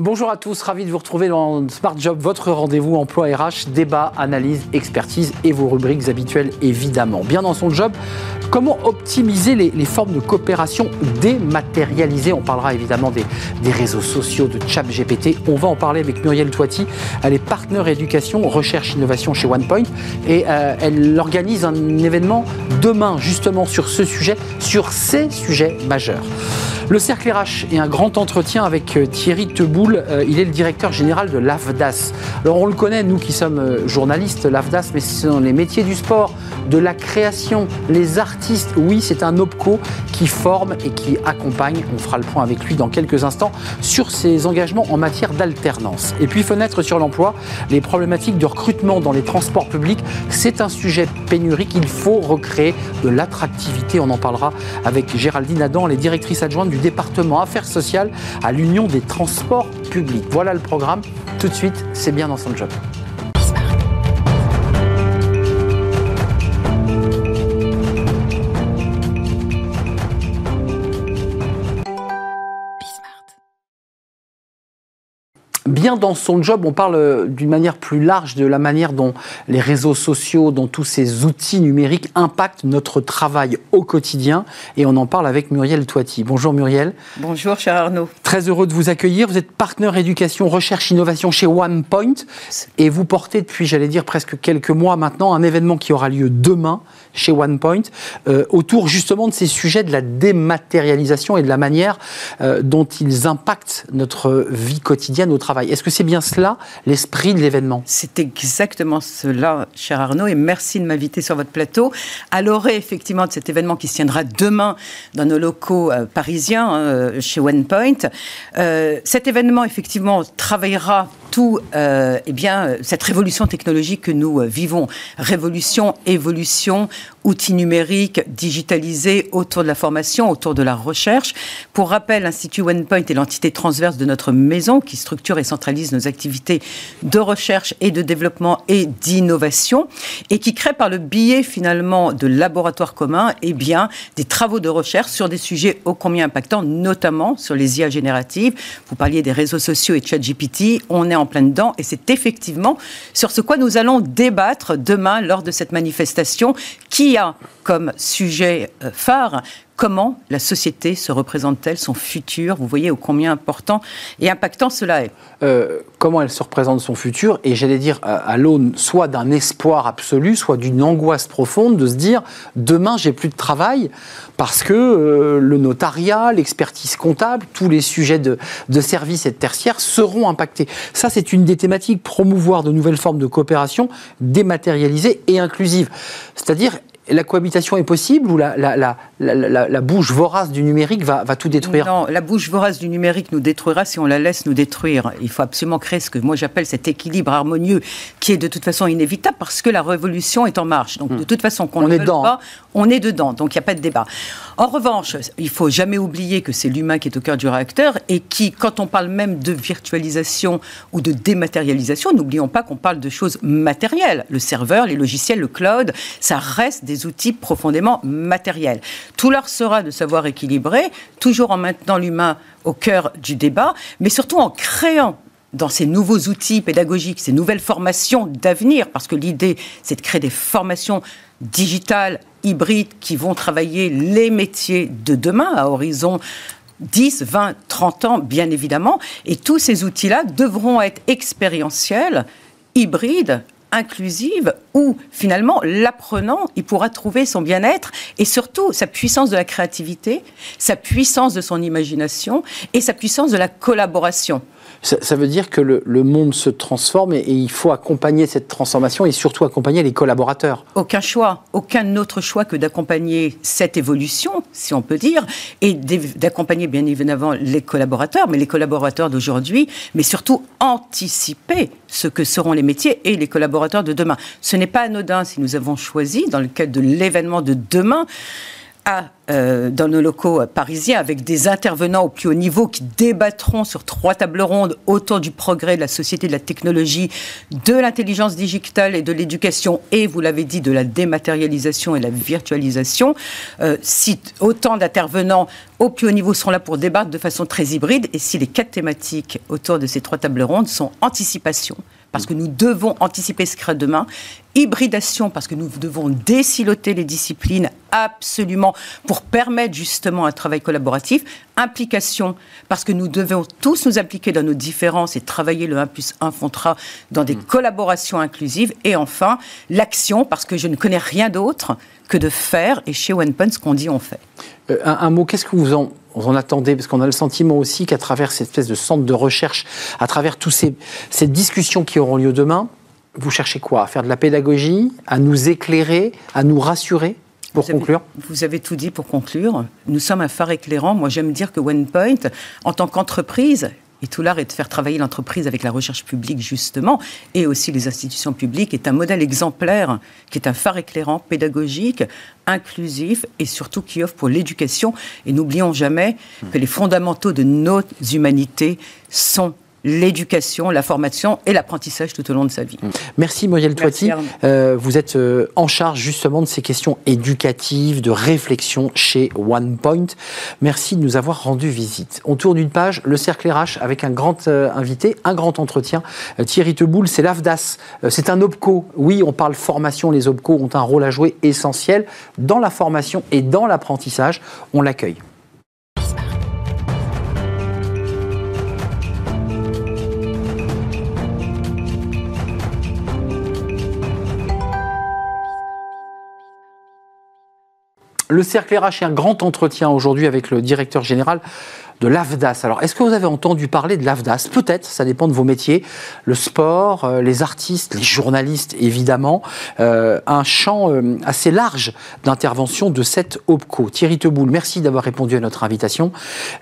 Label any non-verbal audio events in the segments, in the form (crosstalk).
Bonjour à tous, ravi de vous retrouver dans Smart Job, votre rendez-vous emploi RH, débat, analyse, expertise et vos rubriques habituelles évidemment. Bien dans son job, comment optimiser les, formes de coopération dématérialisées On parlera évidemment des, réseaux sociaux, de chat GPT. On va en parler avec Muriel Toiti. Elle est partenaire éducation, recherche, innovation chez OnePoint et euh, elle organise un événement demain justement sur ce sujet, sur ces sujets majeurs. Le Cercle RH est un grand entretien avec euh, Thierry Teboul euh, il est le directeur général de l'AFDAS. Alors on le connaît, nous qui sommes euh, journalistes, l'AFDAS, mais ce sont les métiers du sport, de la création, les artistes. Oui, c'est un OPCO qui forme et qui accompagne. On fera le point avec lui dans quelques instants sur ses engagements en matière d'alternance. Et puis fenêtre sur l'emploi, les problématiques de recrutement dans les transports publics, c'est un sujet pénurique. Il faut recréer de l'attractivité. On en parlera avec Géraldine Adam, les directrices adjointes du département Affaires sociales à l'Union des transports Voilà le programme. Tout de suite, c'est bien dans son job. Bien dans son job, on parle euh, d'une manière plus large de la manière dont les réseaux sociaux, dont tous ces outils numériques impactent notre travail au quotidien. Et on en parle avec Muriel Toiti. Bonjour Muriel. Bonjour cher Arnaud. Très heureux de vous accueillir. Vous êtes partenaire éducation, recherche, innovation chez OnePoint. Et vous portez depuis, j'allais dire, presque quelques mois maintenant, un événement qui aura lieu demain chez OnePoint euh, autour justement de ces sujets de la dématérialisation et de la manière euh, dont ils impactent notre vie quotidienne au travail. Est-ce que c'est bien cela l'esprit de l'événement? C'est exactement cela, cher Arnaud, et merci de m'inviter sur votre plateau. À l'orée, effectivement, de cet événement qui se tiendra demain dans nos locaux euh, parisiens, hein, chez OnePoint, cet événement, effectivement, travaillera tout, eh bien, cette révolution technologique que nous vivons. Révolution, évolution, outils numériques digitalisés autour de la formation, autour de la recherche. Pour rappel, l'Institut OnePoint est l'entité transverse de notre maison qui structure et centralise nos activités de recherche et de développement et d'innovation et qui crée par le biais finalement de laboratoires communs eh bien, des travaux de recherche sur des sujets ô combien impactants, notamment sur les IA génératives. Vous parliez des réseaux sociaux et ChatGPT, on est en plein dedans et c'est effectivement sur ce quoi nous allons débattre demain lors de cette manifestation qui comme sujet euh, phare comment la société se représente-t-elle, son futur? Vous voyez au combien important et impactant cela est. Euh, comment elle se représente son futur? Et j'allais dire à, l'aune soit d'un espoir absolu, soit d'une angoisse profonde de se dire demain j'ai plus de travail parce que euh, le notariat, l'expertise comptable, tous les sujets de, de services et de tertiaires seront impactés. Ça c'est une des thématiques, promouvoir de nouvelles formes de coopération dématérialisées et inclusives. C'est-à-dire la cohabitation est possible ou la, la, bouche vorace du numérique va, tout détruire? Non, la bouche vorace du numérique nous détruira si on la laisse nous détruire. Il faut absolument créer ce que moi j'appelle cet équilibre harmonieux qui est de toute façon inévitable parce que la révolution est en marche. Donc de hmm. toute façon, qu'on ne pas, on est dedans. Donc il n'y a pas de débat. En revanche, il faut jamais oublier que c'est l'humain qui est au cœur du réacteur et qui, quand on parle même de virtualisation ou de dématérialisation, n'oublions pas qu'on parle de choses matérielles. Le serveur, les logiciels, le cloud, ça reste des outils profondément matériels. Tout leur sera de savoir équilibrer, toujours en maintenant l'humain au cœur du débat, mais surtout en créant dans ces nouveaux outils pédagogiques, ces nouvelles formations d'avenir, parce que l'idée, c'est de créer des formations digitales, hybrides, qui vont travailler les métiers de demain à horizon 10, 20, 30 ans, bien évidemment. Et tous ces outils-là devront être expérientiels, hybrides, inclusive où finalement l'apprenant, il pourra trouver son bien-être et surtout sa puissance de la créativité, sa puissance de son imagination et sa puissance de la collaboration. Ça, veut dire que le, monde se transforme et, il faut accompagner cette transformation et surtout accompagner les collaborateurs. Aucun choix, aucun autre choix que d'accompagner cette évolution, si on peut dire, et d'accompagner bien évidemment les collaborateurs, mais les collaborateurs d'aujourd'hui, mais surtout anticiper ce que seront les métiers et les collaborateurs de demain. Ce n'est pas anodin si nous avons choisi, dans le cadre de l'événement de demain, euh, dans nos locaux parisiens avec des intervenants au plus haut niveau qui débattront sur trois tables rondes autour du progrès de la société, de la technologie, de l'intelligence digitale et de l'éducation et, vous l'avez dit, de la dématérialisation et la virtualisation. Euh, si autant d'intervenants au plus haut niveau seront là pour débattre de façon très hybride et si les quatre thématiques autour de ces trois tables rondes sont anticipation, parce que nous devons anticiper ce qui sera demain. Hybridation, parce que nous devons désiloter les disciplines absolument pour permettre justement un travail collaboratif. Implication, parce que nous devons tous nous impliquer dans nos différences et travailler le 1 plus 1 Fontra dans des mm. collaborations inclusives. Et enfin, l'action, parce que je ne connais rien d'autre que de faire, et chez OnePoint, ce qu'on dit, on fait. Euh, un, mot, qu'est-ce que vous en, vous en attendez? Parce qu'on a le sentiment aussi qu'à travers cette espèce de centre de recherche, à travers toutes ces, ces discussions qui auront lieu demain, vous cherchez quoi? À faire de la pédagogie? À nous éclairer? À nous rassurer? Pour conclure. Vous avez tout dit pour conclure. Nous sommes un phare éclairant. Moi, j'aime dire que OnePoint, en tant qu'entreprise, et tout l'art est de faire travailler l'entreprise avec la recherche publique, justement, et aussi les institutions publiques, est un modèle exemplaire, qui est un phare éclairant, pédagogique, inclusif, et surtout qui offre pour l'éducation. Et n'oublions jamais que les fondamentaux de nos humanités sont l'éducation, la formation et l'apprentissage tout au long de sa vie. Merci Muriel Toiti. Euh, vous êtes euh, en charge justement de ces questions éducatives, de réflexion chez OnePoint. Merci de nous avoir rendu visite. On tourne une page, le cercle RH avec un grand euh, invité, un grand entretien. Thierry Teboul, c'est l'AFDAS. c'est un OPCO. Oui, on parle formation. Les OPCO ont un rôle à jouer essentiel dans la formation et dans l'apprentissage. On l'accueille. Le cercle RH est un grand entretien aujourd'hui avec le directeur général de l'AFDAS. Alors, est-ce que vous avez entendu parler de l'AFDAS Peut-être, ça dépend de vos métiers. Le sport, euh, les artistes, les journalistes, évidemment. Euh, un champ euh, assez large d'intervention de cette OPCO. Thierry Teboul, merci d'avoir répondu à notre invitation.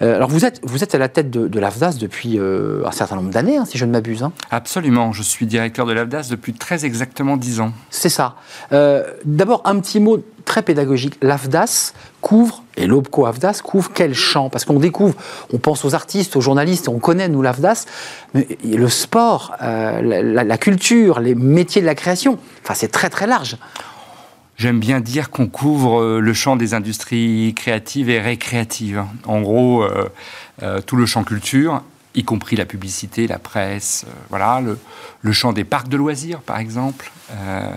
alors, vous êtes, vous êtes à la tête de, l'AFDAS depuis un certain nombre d'années, hein, si je ne m'abuse. Hein. Absolument. Je suis directeur de l'AFDAS depuis très exactement dix ans. C'est ça. D'abord, un petit mot très pédagogique. L'AFDAS couvre, et l'OPCO AFDAS couvre quel champ? Parce qu'on découvre, on pense aux artistes, aux journalistes, on connaît, nous, l'AFDAS, mais le sport, euh, la, culture, les métiers de la création, enfin, c'est très très large. J'aime bien dire qu'on couvre euh, le champ des industries créatives et récréatives. En gros, euh, tout le champ culture y compris la publicité, la presse, euh, voilà, le, champ des parcs de loisirs, par exemple, euh,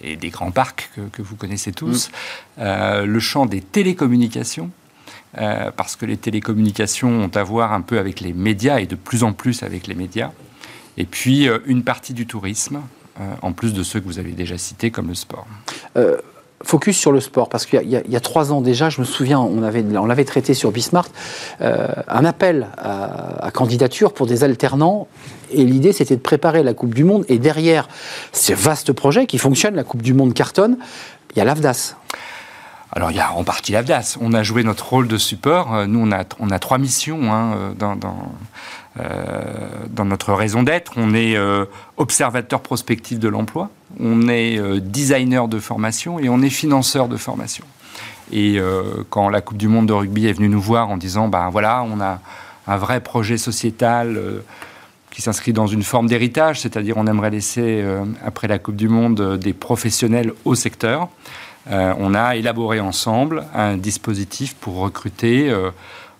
et des grands parcs que, vous connaissez tous, mm. euh, le champ des télécommunications, parce que les télécommunications ont à voir un peu avec les médias et de plus en plus avec les médias, et puis une partie du tourisme, en plus de ceux que vous avez déjà cités, comme le sport focus sur le sport, parce qu'il y, a trois ans déjà, je me souviens, on avait, on l'avait traité sur Bismarck, euh, un appel à, candidature pour des alternants. Et l'idée, c'était de préparer la Coupe du Monde. Et derrière ce vaste projet qui fonctionne, la Coupe du Monde cartonne, il y a l'AFDAS. Alors, il y a en partie l'AFDAS. On a joué notre rôle de support. Euh, nous, on a, on a trois missions hein, euh, dans, notre raison d'être. On est observateur prospectif de l'emploi on est euh, designer de formation et on est financeur de formation. Et euh, quand la Coupe du Monde de rugby est venue nous voir en disant, ben voilà, on a un vrai projet sociétal euh, qui s'inscrit dans une forme d'héritage, c'est-à-dire on aimerait laisser, après la Coupe du Monde, des professionnels au secteur. on a élaboré ensemble un dispositif pour recruter,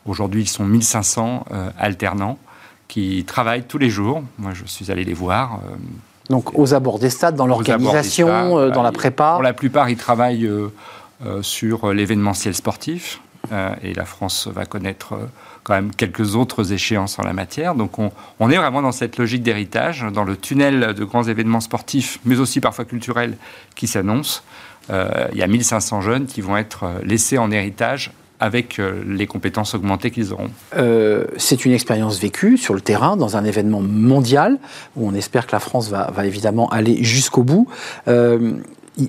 aujourd'hui ils sont 1500 alternants, qui travaillent tous les jours. Moi je suis allé les voir donc aux abords des stades, dans l'organisation, euh, dans la prépa Pour la plupart, ils travaillent euh, euh, sur l'événementiel sportif. et la France va connaître quand même quelques autres échéances en la matière. Donc on, on est vraiment dans cette logique d'héritage, dans le tunnel de grands événements sportifs, mais aussi parfois culturels, qui s'annoncent. il y a 1500 jeunes qui vont être laissés en héritage avec euh, les compétences augmentées qu'ils auront. Euh, c'est une expérience vécue sur le terrain, dans un événement mondial, où on espère que la France va, évidemment aller jusqu'au bout. Euh,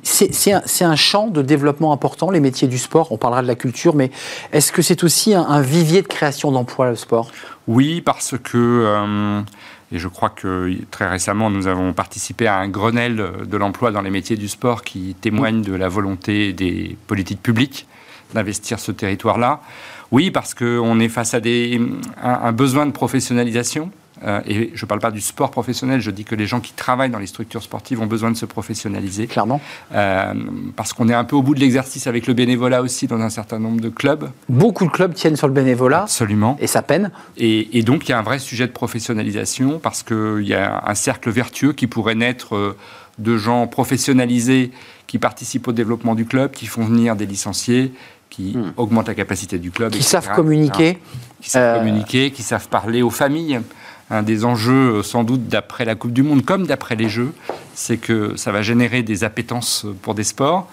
c'est un, champ de développement important, les métiers du sport. On parlera de la culture, mais est-ce que c'est aussi un, vivier de création d'emplois, le sport? Oui, parce que, et je crois que très récemment, nous avons participé à un Grenelle de l'emploi dans les métiers du sport qui témoigne de la volonté des politiques publiques d'investir ce territoire-là. Oui, parce qu'on est face à des, un besoin de professionnalisation euh, et je ne parle pas du sport professionnel, je dis que les gens qui travaillent dans les structures sportives ont besoin de se professionnaliser. Clairement. Euh, parce qu'on est un peu au bout de l'exercice avec le bénévolat aussi dans un certain nombre de clubs. Beaucoup de clubs tiennent sur le bénévolat. Absolument. Et ça peine. Et, donc il y a un vrai sujet de professionnalisation parce qu'il y a un cercle vertueux qui pourrait naître euh, de gens professionnalisés qui participent au développement du club, qui font venir des licenciés, qui hmm. augmentent la capacité du club. Qui savent communiquer. Qui savent communiquer, qui savent parler aux familles un des enjeux, euh, sans doute, d'après la Coupe du Monde, comme d'après les Jeux, c'est que ça va générer des appétences pour des sports.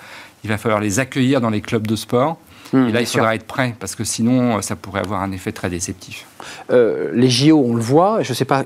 Il va falloir les accueillir dans les clubs de sport. Mmh, et là, il faudra être prêt, parce que sinon, ça pourrait avoir un effet très déceptif. Euh, les JO, on le voit, je ne sais pas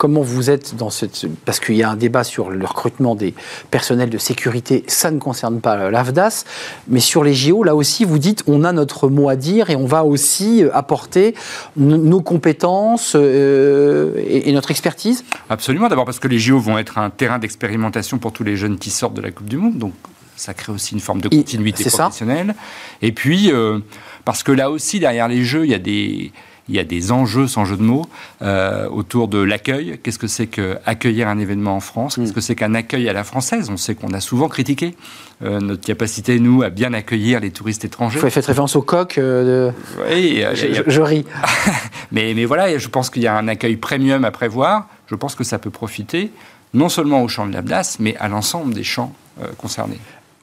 Comment vous êtes dans cette... Parce qu'il y a un débat sur le recrutement des personnels de sécurité, ça ne concerne pas l'AFDAS, mais sur les JO, là aussi, vous dites, on a notre mot à dire et on va aussi apporter nos compétences euh, et, notre expertise? Absolument, d'abord parce que les JO vont être un terrain d'expérimentation pour tous les jeunes qui sortent de la Coupe du Monde, donc ça crée aussi une forme de continuité professionnelle. Et puis, euh, parce que là aussi, derrière les Jeux, il y a des il y a des enjeux, sans jeu de mots, euh, autour de l'accueil. Qu'est-ce que c'est qu'accueillir un événement en France? Qu'est-ce mm. que c'est qu'un accueil à la française? On sait qu'on a souvent critiqué euh, notre capacité, nous, à bien accueillir les touristes étrangers. Vous faites référence au coq euh, de... Oui, je, ris. (laughs) mais, mais voilà, je pense qu'il y a un accueil premium à prévoir. Je pense que ça peut profiter non seulement au champ de l'Abdas, mais à l'ensemble des champs concernés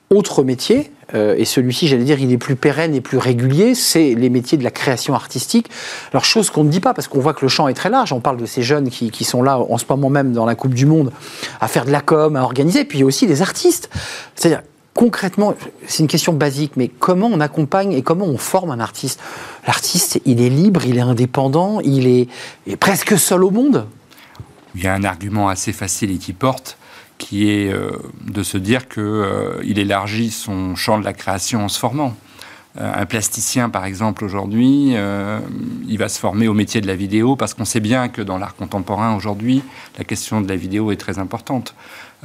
autre métier, euh, et celui-ci, j'allais dire, il est plus pérenne et plus régulier, c'est les métiers de la création artistique. Alors, chose qu'on ne dit pas, parce qu'on voit que le champ est très large, on parle de ces jeunes qui, sont là en ce moment même dans la Coupe du Monde à faire de la com, à organiser, puis il y a aussi les artistes. C'est-à-dire, concrètement, c'est une question basique, mais comment on accompagne et comment on forme un artiste? L'artiste, il est libre, il est indépendant, il est, il est presque seul au monde. Il y a un argument assez facile et qui porte qui est euh, de se dire qu'il euh, élargit son champ de la création en se formant. Euh, un plasticien, par exemple, aujourd'hui, il va se former au métier de la vidéo parce qu'on sait bien que dans l'art contemporain, aujourd'hui, la question de la vidéo est très importante.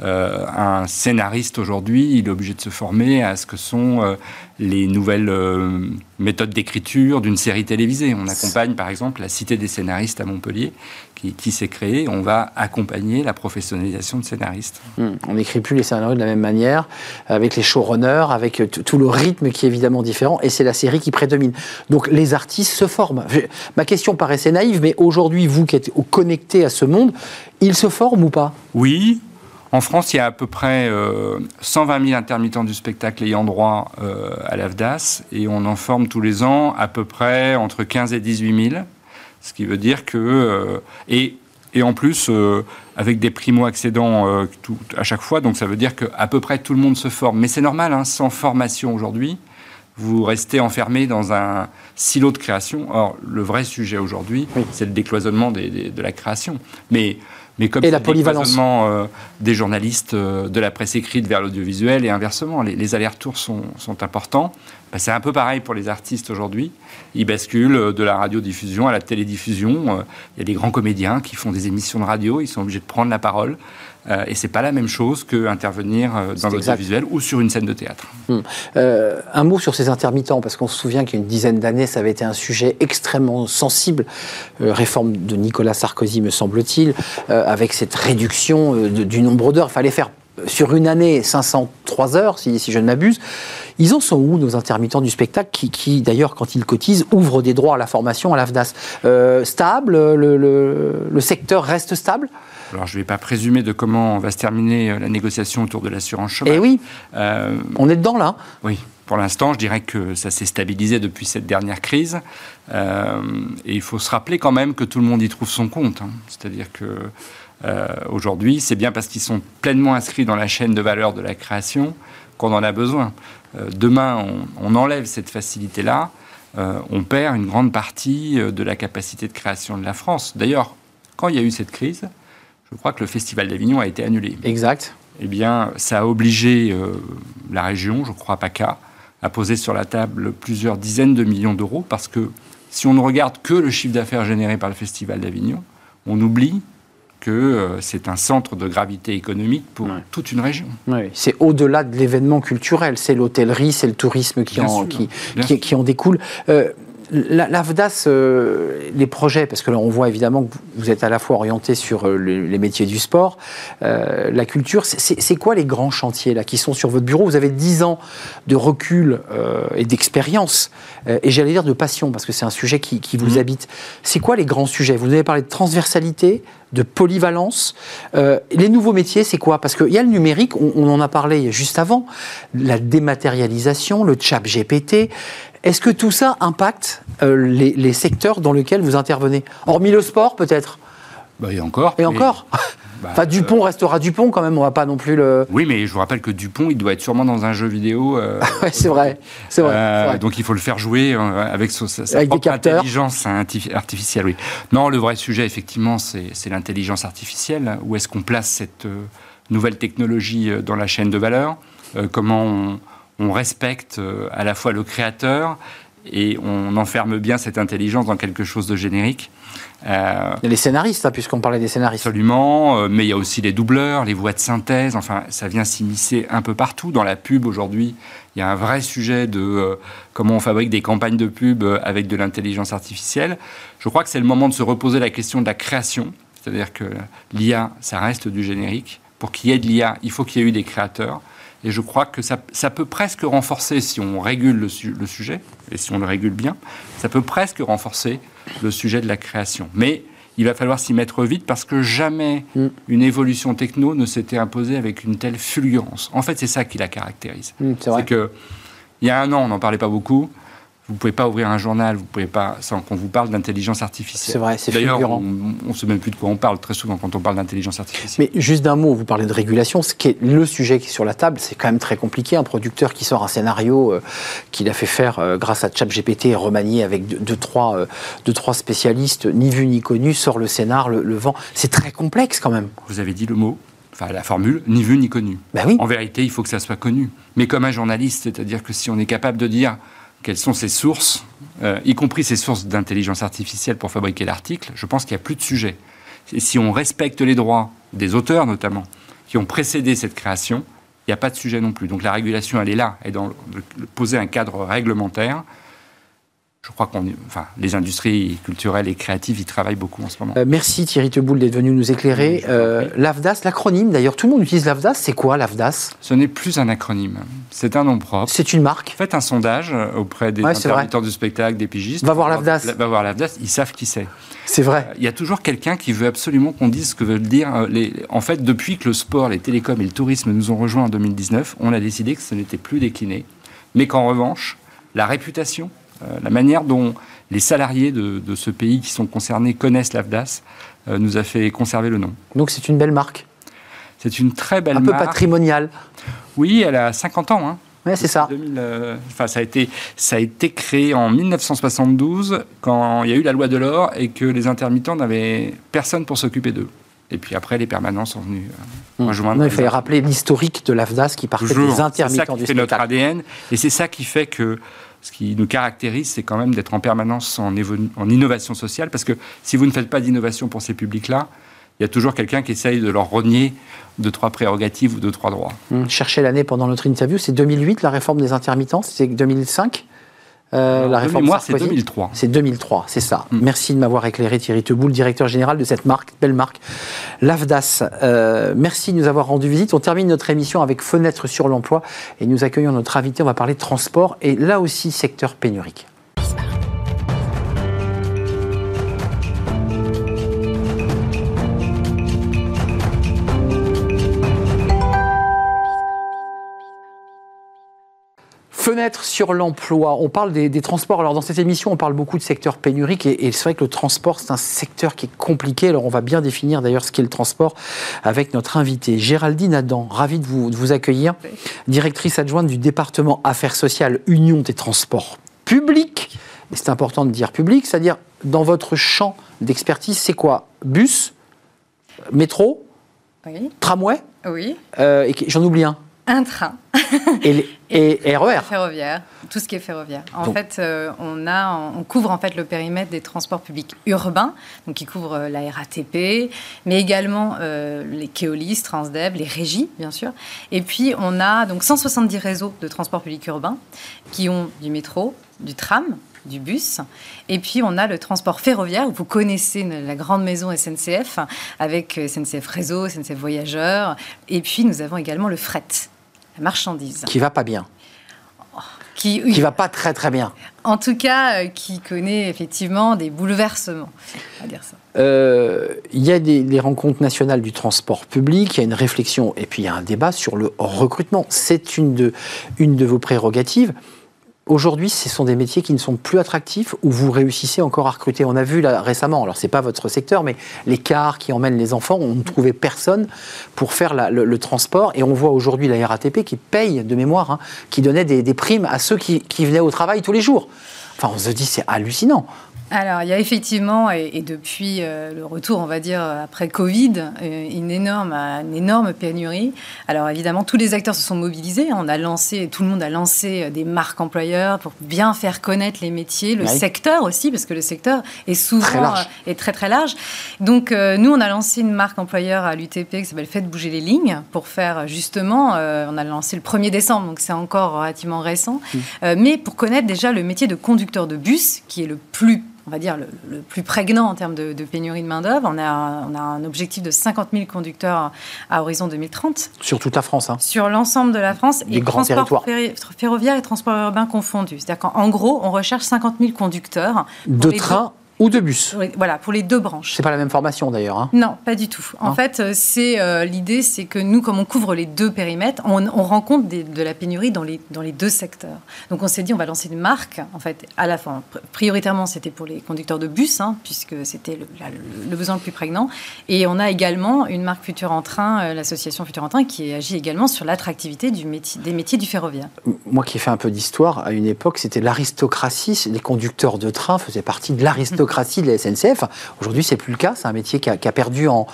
Un scénariste aujourd'hui, il est obligé de se former à ce que sont les nouvelles méthodes d'écriture d'une série télévisée. On accompagne par exemple la Cité des scénaristes à Montpellier, qui, s'est créée. On va accompagner la professionnalisation de scénaristes. Hmm. On n'écrit plus les scénarios de la même manière, avec les showrunners, avec euh, tout le rythme qui est évidemment différent, et c'est la série qui prédomine. Donc les artistes se forment. Ma question paraissait naïve, mais aujourd'hui, vous qui êtes connecté à ce monde, ils se forment ou pas? Oui, en France, il y a à peu près 120 euh, 000 intermittents du spectacle ayant droit euh, à l'AFDAS et on en forme tous les ans à peu près entre 15 et 18 000. Ce qui veut dire que. Euh, et, et, en plus, avec des primo-accédants à chaque fois, donc ça veut dire qu'à peu près tout le monde se forme. Mais c'est normal, hein, sans formation aujourd'hui, vous restez enfermé dans un silo de création. Or, le vrai sujet aujourd'hui, c'est le décloisonnement de la création. Mais mais comme et la polyvalence euh, des journalistes euh, de la presse écrite vers l'audiovisuel et inversement, les, allers-retours sont, sont, importants. Bah, c'est un peu pareil pour les artistes aujourd'hui. Ils basculent euh, de la radiodiffusion à la télédiffusion. Il y a des grands comédiens qui font des émissions de radio, ils sont obligés de prendre la parole. Euh, et c'est pas la même chose qu'intervenir dans l'audiovisuel ou sur une scène de théâtre. Hmm. un mot sur ces intermittents, parce qu'on se souvient qu'il y a une dizaine d'années, ça avait été un sujet extrêmement sensible. réforme de Nicolas Sarkozy, me semble-t-il, avec cette réduction du nombre d'heures. Il fallait faire sur une année 503 heures, si, je ne m'abuse. Ils en sont où, nos intermittents du spectacle, qui, d'ailleurs, quand ils cotisent, ouvrent des droits à la formation à l'AFDAS? Euh, Stable le, secteur reste stable? Alors, je ne vais pas présumer de comment va se terminer euh, la négociation autour de l'assurance chômage. Eh oui, euh, on est dedans là. Oui, pour l'instant, je dirais que ça s'est stabilisé depuis cette dernière crise. et il faut se rappeler quand même que tout le monde y trouve son compte. Hein. C'est-à-dire que euh, aujourd'hui, c'est bien parce qu'ils sont pleinement inscrits dans la chaîne de valeur de la création qu'on en a besoin. Euh, demain, on, enlève cette facilité-là, euh, on perd une grande partie de la capacité de création de la France. D'ailleurs, quand il y a eu cette crise, je crois que le Festival d'Avignon a été annulé. Exact. Eh bien, ça a obligé la région, je crois PACA, à poser sur la table plusieurs dizaines de millions d'euros parce que si on ne regarde que le chiffre d'affaires généré par le Festival d'Avignon, on oublie que euh, c'est un centre de gravité économique pour toute une région. Oui, c'est au-delà de l'événement culturel, c'est l'hôtellerie, c'est le tourisme qui, en, qui, qui, en, découle. Euh, L'AFDAS, euh, les projets, parce que là on voit évidemment que vous êtes à la fois orienté sur euh, les, métiers du sport, euh, la culture, c'est quoi les grands chantiers là qui sont sur votre bureau? Vous avez 10 ans de recul et d'expérience, et j'allais dire de passion, parce que c'est un sujet qui, vous mmh. habite. C'est quoi les grands sujets? Vous avez parlé de transversalité, de polyvalence. les nouveaux métiers, c'est quoi? Parce qu'il y a le numérique, on, on, en a parlé juste avant, la dématérialisation, le chat GPT. Est-ce que tout ça impacte euh, les, secteurs dans lesquels vous intervenez? Hormis le sport, peut-être? Bah, Et encore. Et encore? (laughs) Bah, Enfin, Dupont euh, restera Dupont quand même, on va pas non plus le. Oui, mais je vous rappelle que Dupont, il doit être sûrement dans un jeu vidéo. Euh, (laughs) c'est vrai, c'est vrai, Donc il faut le faire jouer avec sa, propre intelligence artificielle. Oui. Non, le vrai sujet, effectivement, c'est l'intelligence artificielle. Où est-ce qu'on place cette nouvelle technologie dans la chaîne de valeur? Comment on on respecte euh, à la fois le créateur et on enferme bien cette intelligence dans quelque chose de générique. Euh, il y a les scénaristes, hein, puisqu'on parlait des scénaristes. Absolument, euh, mais il y a aussi les doubleurs, les voix de synthèse, enfin, ça vient s'immiscer un peu partout. Dans la pub aujourd'hui, il y a un vrai sujet de comment on fabrique des campagnes de pub avec de l'intelligence artificielle. Je crois que c'est le moment de se reposer la question de la création, c'est-à-dire que l'IA, ça reste du générique. Pour qu'il y ait de l'IA, il faut qu'il y ait eu des créateurs. Et je crois que ça, peut presque renforcer, si on régule le, sujet, et si on le régule bien, ça peut presque renforcer le sujet de la création. Mais il va falloir s'y mettre vite parce que jamais mm. une évolution techno ne s'était imposée avec une telle fulgurance. En fait, c'est ça qui la caractérise. Mm, c'est que il y a un an, on n'en parlait pas beaucoup. Vous ne pouvez pas ouvrir un journal, vous pouvez pas, sans qu'on vous parle d'intelligence artificielle. C'est vrai, c'est D'ailleurs, on ne sait même plus de quoi on parle très souvent quand on parle d'intelligence artificielle. Mais juste d'un mot, vous parlez de régulation, ce qui est le sujet qui est sur la table, c'est quand même très compliqué. Un producteur qui sort un scénario euh, qu'il a fait faire euh, grâce à ChatGPT remanié avec deux, trois, euh, deux, trois spécialistes, ni vu ni connu, sort le scénar, le, le vent. C'est très complexe quand même. Vous avez dit le mot enfin la formule, ni vu ni connu. Ben oui. En vérité, il faut que ça soit connu. Mais comme un journaliste, c'est-à-dire que si on est capable de dire quelles sont ses sources, euh, y compris ses sources d'intelligence artificielle pour fabriquer l'article, je pense qu'il n'y a plus de sujet. Et si on respecte les droits des auteurs notamment, qui ont précédé cette création, il n'y a pas de sujet non plus. Donc la régulation, elle est là, et dans poser un cadre réglementaire je crois qu'on, enfin, les industries culturelles et créatives y travaillent beaucoup en ce moment. Euh, merci Thierry Teboul d'être venu nous éclairer. Euh, L'AFDAS, l'acronyme d'ailleurs, tout le monde utilise l'AFDAS. C'est quoi l'AFDAS? Ce n'est plus un acronyme, c'est un nom propre. C'est une marque. Faites un sondage euh, auprès des intermittents du spectacle, des pigistes. Va voir l'AFDAS. Va voir l'AFDAS, ils savent qui c'est. C'est vrai. Il y a toujours quelqu'un qui veut absolument qu'on dise ce que veulent dire les. En fait, depuis que le sport, les télécoms et le tourisme nous ont rejoints en 2019, on a décidé que ce n'était plus décliné, mais qu'en revanche, la réputation euh, la manière dont les salariés de, ce pays qui sont concernés connaissent l'AFDAS euh, nous a fait conserver le nom. Donc c'est une belle marque C'est une très belle marque. Un peu patrimoniale. Oui, elle a 50 ans. Hein. Oui, c'est ça. Euh, enfin, ça a été, ça a été créé en 1972 quand il y a eu la loi de l'or et que les intermittents n'avaient personne pour s'occuper d'eux. Et puis après, les permanents sont venus mmh. rejoindre. il fallait rappeler l'historique de l'AFDAS qui partait des intermittents du C'est notre ADN et c'est ça qui fait que ce qui nous caractérise, c'est quand même d'être en permanence en, innovation sociale, parce que si vous ne faites pas d'innovation pour ces publics-là, il y a toujours quelqu'un qui essaye de leur renier deux, trois prérogatives ou deux, trois droits. Hum, cherchez l'année pendant notre interview, c'est 2008, la réforme des intermittents, c'est 2005 euh, la réforme moi, c'est 2003. C'est 2003, c'est ça. Mm. Merci de m'avoir éclairé, Thierry Teboul, directeur général de cette marque, belle marque, l'AFDAS. Euh, merci de nous avoir rendu visite. On termine notre émission avec Fenêtre sur l'emploi et nous accueillons notre invité. On va parler de transport et là aussi secteur pénurique. Fenêtre sur l'emploi. On parle des, transports. Alors, dans cette émission, on parle beaucoup de secteur pénurique et, c'est vrai que le transport, c'est un secteur qui est compliqué. Alors, on va bien définir d'ailleurs ce qu'est le transport avec notre invité, Géraldine Adam. Ravie de vous, de vous accueillir. Directrice adjointe du département Affaires sociales, Union des transports publics. Et c'est important de dire public, c'est-à-dire dans votre champ d'expertise, c'est quoi? Bus? Métro? Oui. Tramway? Oui. Euh, et j'en oublie un un train. (laughs) et, et, RER. Ferroviaire, tout ce qui est ferroviaire. En fait, euh, on, a, on couvre en fait le périmètre des transports publics urbains, donc qui couvre euh, la RATP, mais également euh, les Keolis, Transdev, les régies, bien sûr. Et puis, on a donc 170 réseaux de transports publics urbains qui ont du métro, du tram, du bus. Et puis, on a le transport ferroviaire. Vous connaissez la grande maison SNCF avec SNCF Réseau, SNCF Voyageurs. Et puis, nous avons également le fret, la marchandise. Qui va pas bien. Qui, qui va pas très très bien. En tout cas, euh, qui connaît effectivement des bouleversements, dire ça. Euh, il y a des, rencontres nationales du transport public, il y a une réflexion et puis il y a un débat sur le recrutement. C'est une de, une de vos prérogatives. Aujourd'hui, ce sont des métiers qui ne sont plus attractifs ou vous réussissez encore à recruter. On a vu là récemment, alors c'est pas votre secteur, mais les cars qui emmènent les enfants, on ne trouvait personne pour faire le, transport. Et on voit aujourd'hui la RATP qui paye de mémoire, hein, qui donnait des, primes à ceux qui, qui venaient au travail tous les jours. Enfin, on se dit c'est hallucinant. Alors, il y a effectivement, et, depuis euh, le retour, on va dire, après Covid, euh, une énorme, une énorme pénurie. Alors, évidemment, tous les acteurs se sont mobilisés. On a lancé, tout le monde a lancé euh, des marques employeurs pour bien faire connaître les métiers, le secteur aussi, parce que le secteur est souvent très est très très large. Donc, nous, on a lancé une marque employeur à l'UTP qui s'appelle Faites bouger les lignes pour faire justement, on a lancé le 1er décembre, donc c'est encore relativement récent, mmh. mais pour connaître déjà le métier de conducteur de bus, qui est le plus on va dire, le, plus prégnant en termes de, pénurie de main-d'œuvre. On a, on a un objectif de 50 000 conducteurs à horizon 2030. Sur toute la France hein. Sur l'ensemble de la France. et grands territoires. Ferroviaire et transport urbain confondus. C'est-à-dire qu'en gros, on recherche 50 000 conducteurs. De train ou de bus. voilà, pour les deux branches. C'est pas la même formation d'ailleurs. Hein. Non, pas du tout. En fait, euh, c'est euh, l'idée, c'est que nous, comme on couvre les deux périmètres, on, rencontre de la pénurie dans les, dans les deux secteurs. Donc on s'est dit, on va lancer une marque. En fait, à la fin, prioritairement, c'était pour les conducteurs de bus, hein, puisque c'était le, besoin le plus prégnant. Et on a également une marque Futur en Train, euh, l'association Futur en Train, qui agit également sur l'attractivité du métier, des métiers du ferroviaire. Moi, qui ai fait un peu d'histoire, à une époque, c'était l'aristocratie. Les conducteurs de train faisaient partie de l'aristocratie de la SNCF. Aujourd'hui, c'est plus le cas. C'est un métier qui a, perdu en,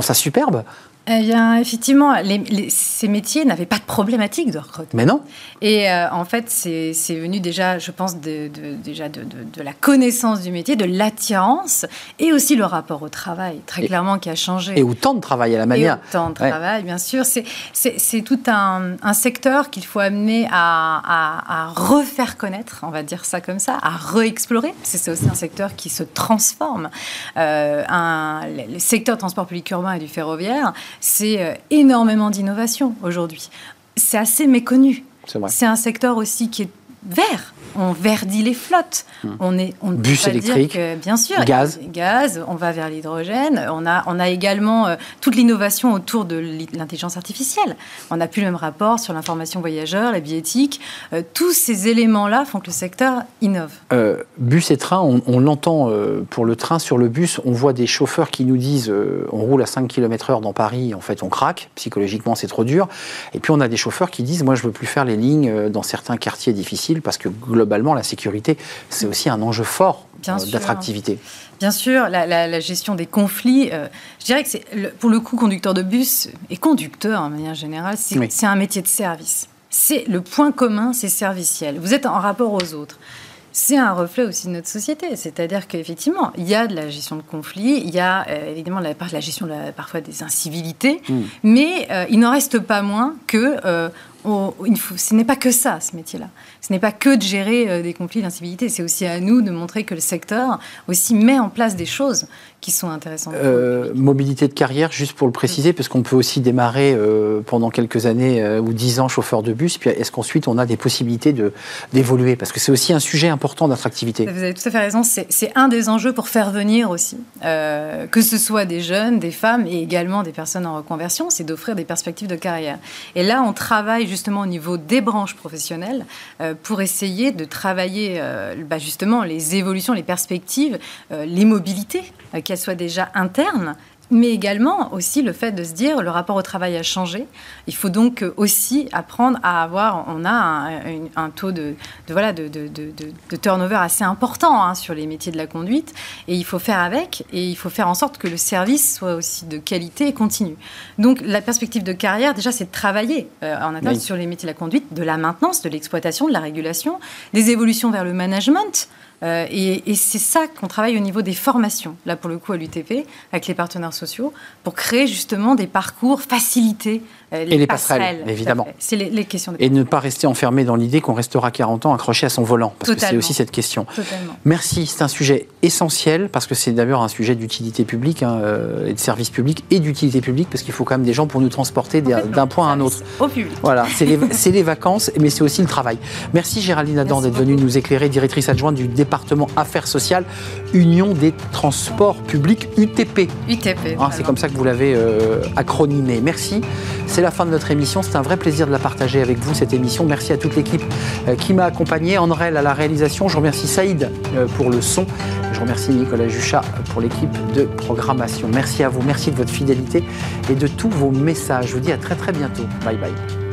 sa superbe. Eh bien, effectivement, ces métiers n'avaient pas de problématique de recrutement. Mais non. Et euh, en fait, c'est venu déjà, je pense, de, déjà de, la connaissance du métier, de l'attirance et aussi le rapport au travail, très clairement, qui a changé. Et au temps de travail, à la manière. Et au temps de travail, bien sûr. C'est tout un, secteur qu'il faut amener à, refaire connaître, on va dire ça comme ça, à re-explorer. C'est aussi un secteur qui se transforme. Euh, un, le secteur transport public urbain et du ferroviaire, c'est euh, énormément d'innovation aujourd'hui. C'est assez méconnu. C'est un secteur aussi qui est vert on verdit les flottes. Hmm. On est, on Bus électrique, bien sûr, gaz. gaz, on va vers l'hydrogène. On a, on a également euh, toute l'innovation autour de l'intelligence artificielle. On n'a plus le même rapport sur l'information voyageur, la biéthique. Euh, tous ces éléments-là font que le secteur innove. Euh, bus et train, on, l'entend pour le train. Sur le bus, on voit des chauffeurs qui nous disent on roule à 5 km/h dans Paris, en fait on craque, psychologiquement c'est trop dur. Et puis on a des chauffeurs qui disent moi je veux plus faire les lignes dans certains quartiers difficiles parce que globalement, la sécurité, c'est aussi un enjeu fort euh, d'attractivité. Bien sûr, la, gestion des conflits, euh, je dirais que c'est, pour le coup, conducteur de bus et conducteur, en manière générale, c'est, un métier de service. C'est le point commun, c'est serviciel. Vous êtes en rapport aux autres c'est un reflet aussi de notre société. C'est-à-dire qu'effectivement, il y a de la gestion de conflits, il y a euh, évidemment la, la gestion de parfois des incivilités, mmh. mais il n'en reste pas moins que ce n'est pas que ça, ce métier-là. Ce n'est pas que de gérer euh, des conflits d'incivilité. C'est aussi à nous de montrer que le secteur aussi met en place des choses qui sont intéressantes. Euh, mobilité de carrière, juste pour le préciser, parce qu'on peut aussi démarrer euh, pendant quelques années ou dix ans chauffeur de bus. Puis est-ce qu'ensuite on a des possibilités d'évoluer? Parce que c'est aussi un sujet important d'attractivité. Vous avez tout à fait raison. C'est un des enjeux pour faire venir aussi, que ce soit des jeunes, des femmes et également des personnes en reconversion, c'est d'offrir des perspectives de carrière. Et là, on travaille justement au niveau des branches professionnelles euh, pour essayer de travailler euh, bah, justement les évolutions, les perspectives, euh, les mobilités, qu'elles soient déjà internes mais également aussi le fait de se dire le rapport au travail a changé. Il faut donc aussi apprendre à avoir, on a un, taux de, voilà, de, de, turnover assez important hein, sur les métiers de la conduite, et il faut faire avec, et il faut faire en sorte que le service soit aussi de qualité et continue. Donc la perspective de carrière, déjà, c'est de travailler euh, en interne sur les métiers de la conduite, de la maintenance, de l'exploitation, de la régulation, des évolutions vers le management. Euh, et, c'est ça qu'on travaille au niveau des formations, là pour le coup à l'UTP, avec les partenaires sociaux, pour créer justement des parcours facilités. Euh, et les passerelles, évidemment. C'est les, questions. et ne pas rester enfermé dans l'idée qu'on restera 40 ans accroché à son volant, parce que c'est aussi cette question. Totalement. Merci, c'est un sujet essentiel, parce que c'est d'abord un sujet d'utilité publique, hein, euh, et de service public, et d'utilité publique, parce qu'il faut quand même des gens pour nous transporter d'un point à un autre. Au public. Voilà, c'est les, (laughs) les, vacances, mais c'est aussi le travail. Merci Géraldine Adam d'être venue nous éclairer, directrice adjointe du département département Affaires sociales, Union des transports publics UTP. UTP. Ah, c'est comme ça que vous l'avez euh, acronymé. Merci. C'est la fin de notre émission. C'est un vrai plaisir de la partager avec vous, cette émission. Merci à toute l'équipe euh, qui m'a accompagné. André à la réalisation. Je remercie Saïd euh, pour le son. Je remercie Nicolas Juchat pour l'équipe de programmation. Merci à vous. Merci de votre fidélité et de tous vos messages. Je vous dis à très très bientôt. Bye bye.